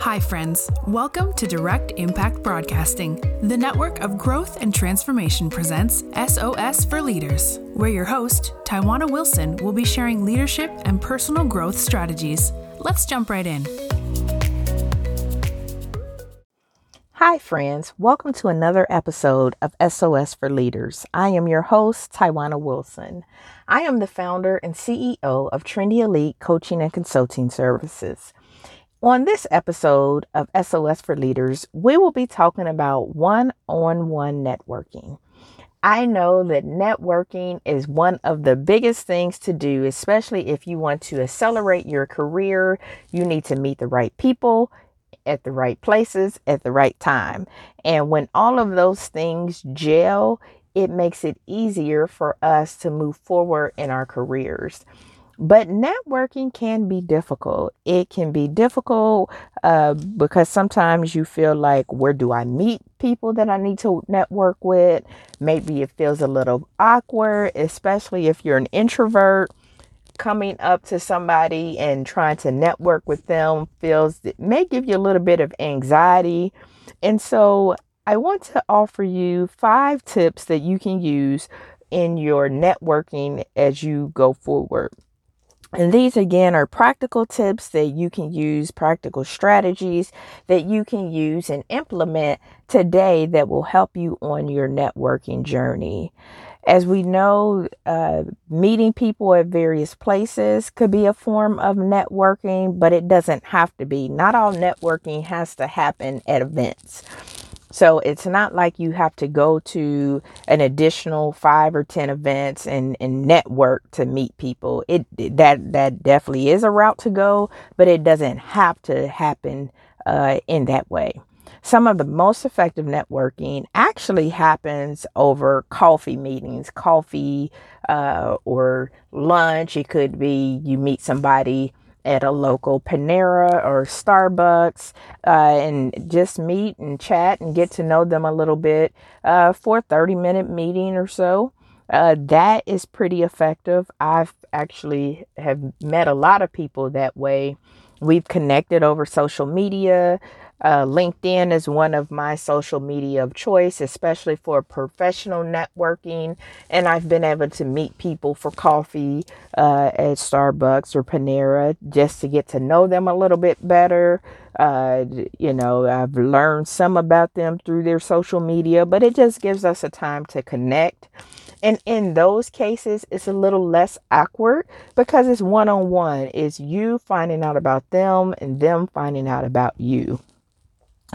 Hi, friends. Welcome to Direct Impact Broadcasting. The network of growth and transformation presents SOS for Leaders, where your host, Taiwana Wilson, will be sharing leadership and personal growth strategies. Let's jump right in. Hi, friends. Welcome to another episode of SOS for Leaders. I am your host, Taiwana Wilson. I am the founder and CEO of Trendy Elite Coaching and Consulting Services. On this episode of SOS for Leaders, we will be talking about one on one networking. I know that networking is one of the biggest things to do, especially if you want to accelerate your career. You need to meet the right people at the right places at the right time. And when all of those things gel, it makes it easier for us to move forward in our careers. But networking can be difficult. It can be difficult uh, because sometimes you feel like, where do I meet people that I need to network with? Maybe it feels a little awkward, especially if you're an introvert coming up to somebody and trying to network with them feels it may give you a little bit of anxiety. And so I want to offer you five tips that you can use in your networking as you go forward. And these again are practical tips that you can use, practical strategies that you can use and implement today that will help you on your networking journey. As we know, uh, meeting people at various places could be a form of networking, but it doesn't have to be. Not all networking has to happen at events. So it's not like you have to go to an additional five or ten events and, and network to meet people. It that that definitely is a route to go, but it doesn't have to happen uh, in that way some of the most effective networking actually happens over coffee meetings, coffee uh, or lunch. It could be you meet somebody at a local Panera or Starbucks uh, and just meet and chat and get to know them a little bit uh, for a 30 minute meeting or so. Uh, that is pretty effective. I've actually have met a lot of people that way. We've connected over social media. Uh, LinkedIn is one of my social media of choice, especially for professional networking. And I've been able to meet people for coffee uh, at Starbucks or Panera just to get to know them a little bit better. Uh, you know, I've learned some about them through their social media, but it just gives us a time to connect. And in those cases, it's a little less awkward because it's one on one. It's you finding out about them and them finding out about you.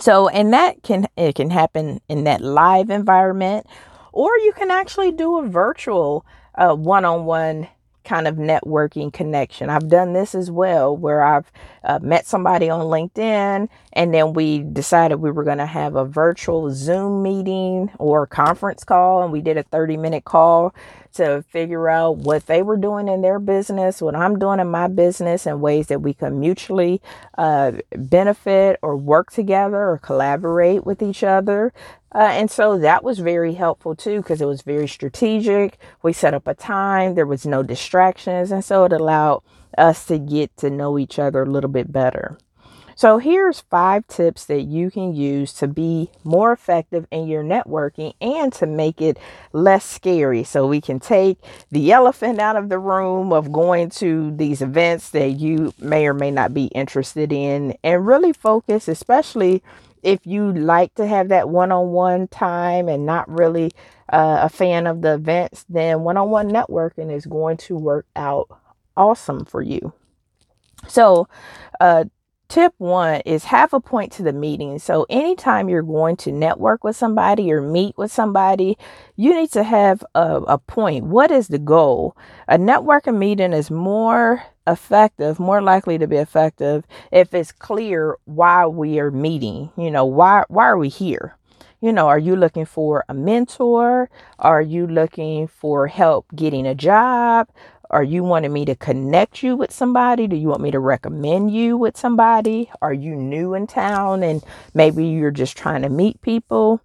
So, and that can it can happen in that live environment, or you can actually do a virtual uh, one-on-one kind of networking connection. I've done this as well, where I've uh, met somebody on LinkedIn, and then we decided we were going to have a virtual Zoom meeting or conference call, and we did a 30 minute call to figure out what they were doing in their business, what I'm doing in my business, and ways that we can mutually uh, benefit or work together or collaborate with each other. Uh, and so that was very helpful too because it was very strategic. We set up a time, there was no distractions, and so it allowed us to get to know each other a little bit better. So, here's five tips that you can use to be more effective in your networking and to make it less scary. So, we can take the elephant out of the room of going to these events that you may or may not be interested in and really focus, especially if you like to have that one on one time and not really uh, a fan of the events, then one on one networking is going to work out awesome for you. So, uh, Tip one is have a point to the meeting. So, anytime you're going to network with somebody or meet with somebody, you need to have a, a point. What is the goal? A networking meeting is more effective, more likely to be effective if it's clear why we are meeting. You know, why why are we here? You know, are you looking for a mentor? Are you looking for help getting a job? Are you wanting me to connect you with somebody? Do you want me to recommend you with somebody? Are you new in town and maybe you're just trying to meet people?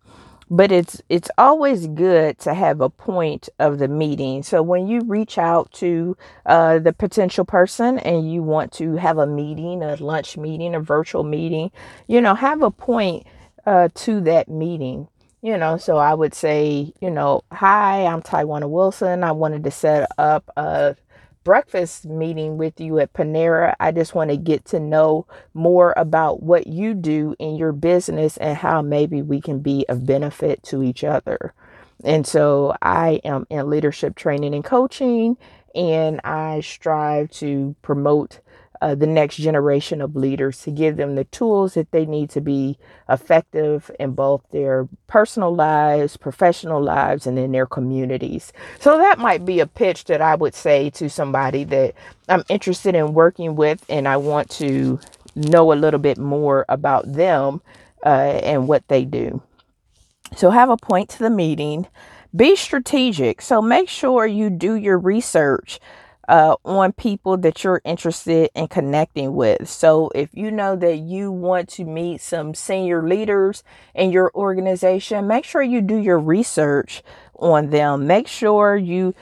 but it's it's always good to have a point of the meeting so when you reach out to uh, the potential person and you want to have a meeting a lunch meeting a virtual meeting you know have a point uh, to that meeting you know so i would say you know hi i'm Taiwana wilson i wanted to set up a breakfast meeting with you at Panera. I just want to get to know more about what you do in your business and how maybe we can be of benefit to each other. And so I am in leadership training and coaching, and I strive to promote uh, the next generation of leaders to give them the tools that they need to be effective in both their personal lives, professional lives, and in their communities. So that might be a pitch that I would say to somebody that I'm interested in working with and I want to know a little bit more about them uh, and what they do. So have a point to the meeting. Be strategic. So make sure you do your research uh, on people that you're interested in connecting with. So, if you know that you want to meet some senior leaders in your organization, make sure you do your research on them. Make sure you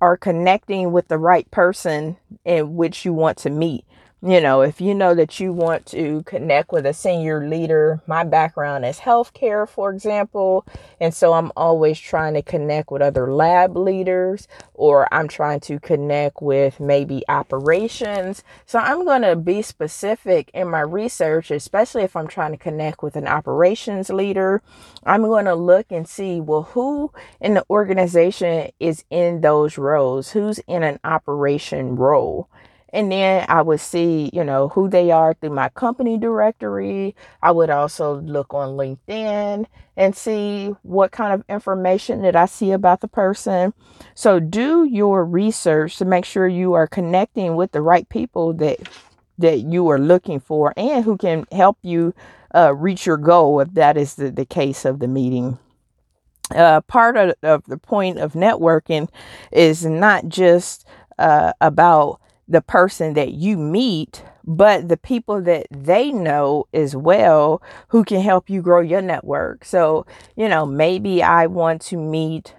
are connecting with the right person in which you want to meet you know, if you know that you want to connect with a senior leader, my background is healthcare, for example, and so I'm always trying to connect with other lab leaders or I'm trying to connect with maybe operations. So I'm going to be specific in my research, especially if I'm trying to connect with an operations leader. I'm going to look and see, well, who in the organization is in those roles? Who's in an operation role? And then I would see, you know, who they are through my company directory. I would also look on LinkedIn and see what kind of information that I see about the person. So do your research to make sure you are connecting with the right people that that you are looking for and who can help you uh, reach your goal if that is the, the case of the meeting. Uh, part of, of the point of networking is not just uh, about the person that you meet, but the people that they know as well who can help you grow your network. So, you know, maybe I want to meet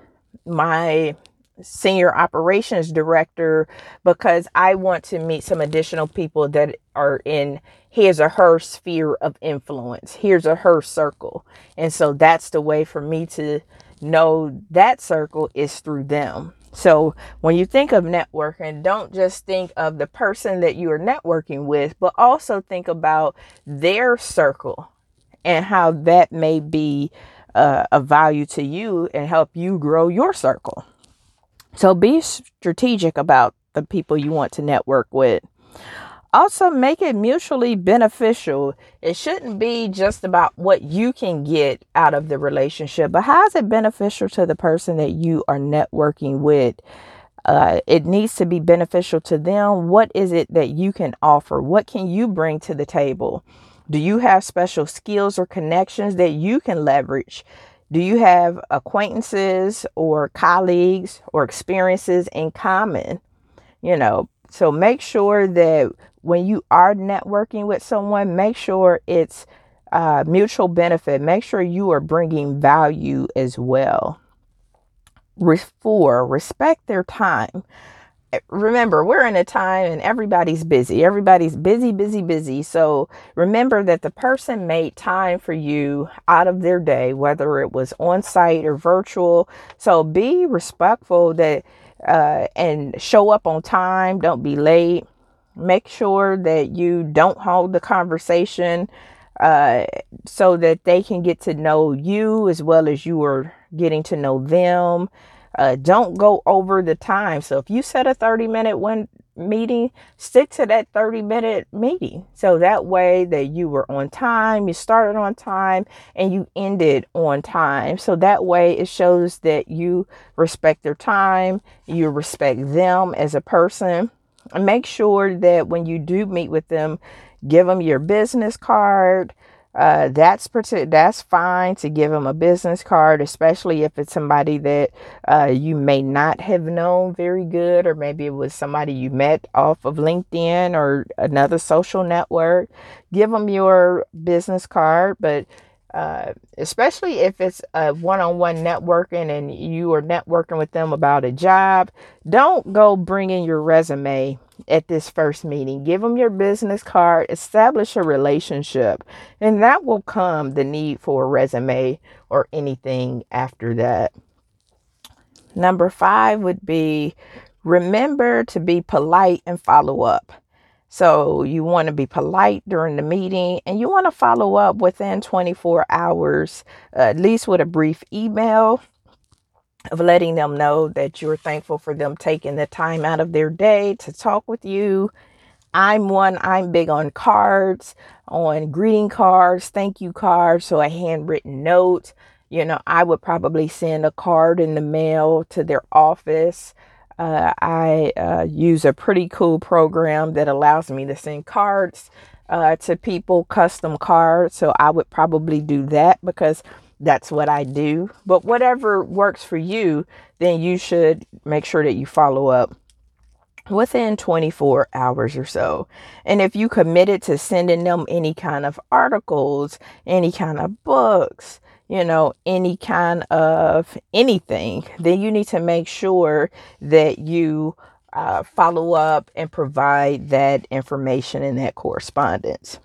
my senior operations director because I want to meet some additional people that are in his or her sphere of influence, here's or her circle. And so that's the way for me to know that circle is through them. So when you think of networking, don't just think of the person that you are networking with, but also think about their circle and how that may be uh, a value to you and help you grow your circle. So be strategic about the people you want to network with. Also, make it mutually beneficial. It shouldn't be just about what you can get out of the relationship, but how is it beneficial to the person that you are networking with? Uh, it needs to be beneficial to them. What is it that you can offer? What can you bring to the table? Do you have special skills or connections that you can leverage? Do you have acquaintances or colleagues or experiences in common? You know, so make sure that when you are networking with someone, make sure it's uh, mutual benefit. Make sure you are bringing value as well. Four, respect their time. Eh, remember, we're in a time and everybody's busy. Everybody's busy, busy, busy. So remember that the person made time for you out of their day, whether it was on site or virtual. So be respectful that uh, and show up on time. Don't be late Make sure that you don't hold the conversation uh, so that they can get to know you as well as you are getting to know them. Uh, don't go over the time. So if you set a 30 minute one meeting, stick to that 30 minute meeting. So that way that you were on time, you started on time, and you ended on time. So that way it shows that you respect their time, you respect them as a person make sure that when you do meet with them, give them your business card. Uh, that's that's fine to give them a business card, especially if it's somebody that uh, you may not have known very good, or maybe it was somebody you met off of LinkedIn or another social network. Give them your business card, but uh, especially if it's a one-on-one networking and you are networking with them about a job don't go bring in your resume at this first meeting. Give them your business card establish a relationship and that will come the need for a resume or anything after that. Number five would be remember to be polite and follow up so you want to be polite during the meeting and you want to follow up within 24 hours, at least with a brief email of letting them know that you're thankful for them taking the time out of their day to talk with you. I'm one, I'm big on cards, on greeting cards, thank you cards, so a handwritten note. You know, I would probably send a card in the mail to their office uh, I uh, use a pretty cool program that allows me to send cards uh, to people, custom cards. So I would probably do that because that's what I do. But whatever works for you, then you should make sure that you follow up within 24 hours or so. And if you committed to sending them any kind of articles, any kind of books, you know, any kind of anything, then you need to make sure that you uh, follow up and provide that information and that correspondence.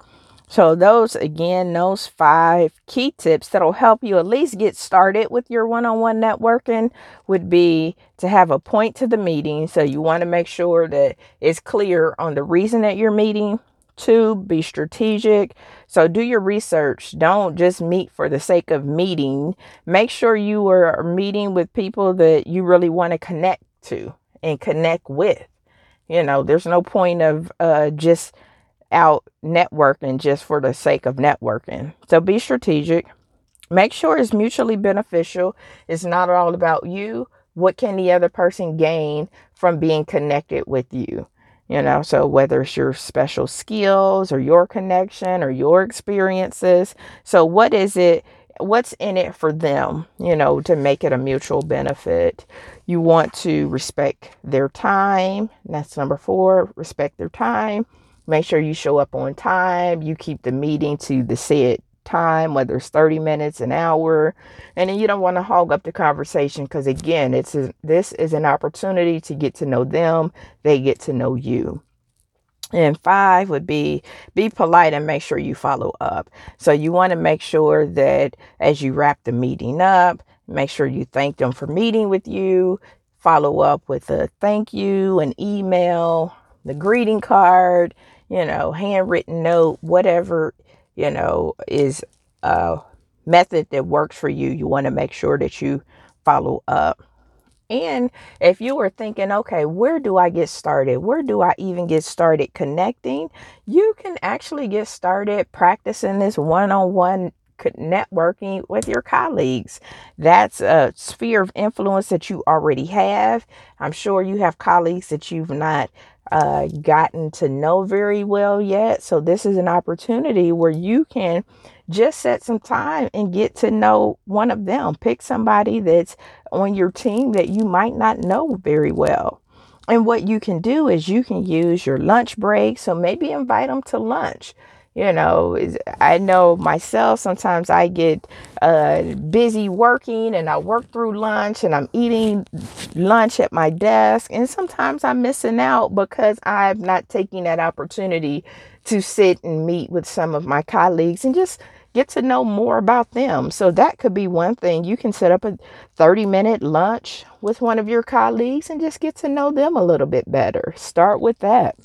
So, those again, those five key tips that'll help you at least get started with your one on one networking would be to have a point to the meeting. So, you want to make sure that it's clear on the reason that you're meeting, Two, be strategic. So do your research. Don't just meet for the sake of meeting. Make sure you are meeting with people that you really want to connect to and connect with. You know, there's no point of uh, just out networking just for the sake of networking. So be strategic. Make sure it's mutually beneficial. It's not all about you. What can the other person gain from being connected with you? You know so whether it's your special skills or your connection or your experiences so what is it what's in it for them you know to make it a mutual benefit? You want to respect their time that's number four respect their time. Make sure you show up on time you keep the meeting to the said time, whether it's 30 minutes, an hour, and then you don't want to hog up the conversation because again, it's a, this is an opportunity to get to know them, they get to know you. And five would be be polite and make sure you follow up. So you want to make sure that as you wrap the meeting up, make sure you thank them for meeting with you, follow up with a thank you, an email, the greeting card, you know, handwritten note, whatever you know, is a method that works for you, you want to make sure that you follow up. And if you were thinking, okay, where do I get started? Where do I even get started connecting? You can actually get started practicing this one on one networking with your colleagues. That's a sphere of influence that you already have. I'm sure you have colleagues that you've not uh, gotten to know very well yet. So, this is an opportunity where you can just set some time and get to know one of them. Pick somebody that's on your team that you might not know very well. And what you can do is you can use your lunch break. So, maybe invite them to lunch you know i know myself sometimes i get uh, busy working and i work through lunch and i'm eating lunch at my desk and sometimes i'm missing out because i'm not taking that opportunity to sit and meet with some of my colleagues and just get to know more about them. So that could be one thing. You can set up a 30 minute lunch with one of your colleagues and just get to know them a little bit better. Start with that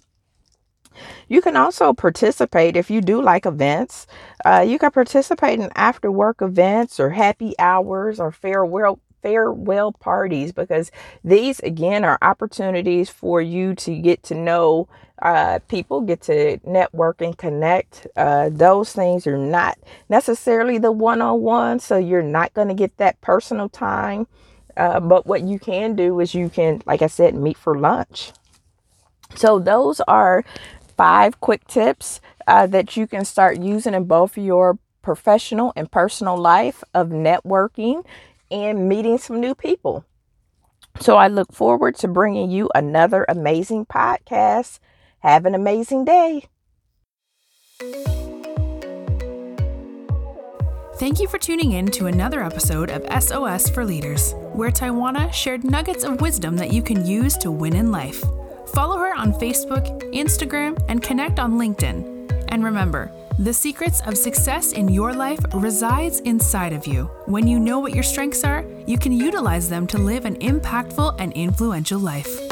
you can also participate if you do like events. Uh, you can participate in after work events or happy hours or farewell farewell parties because these again are opportunities for you to get to know uh, people, get to network and connect. Uh, those things are not necessarily the one on one, so you're not going to get that personal time. Uh, but what you can do is you can, like I said, meet for lunch. So those are five quick tips uh, that you can start using in both your professional and personal life of networking and meeting some new people. So I look forward to bringing you another amazing podcast. Have an amazing day. Thank you for tuning in to another episode of SOS for Leaders, where Taiwana shared nuggets of wisdom that you can use to win in life. Follow her on Facebook, Instagram, and connect on LinkedIn. And remember, the secrets of success in your life resides inside of you. When you know what your strengths are, you can utilize them to live an impactful and influential life.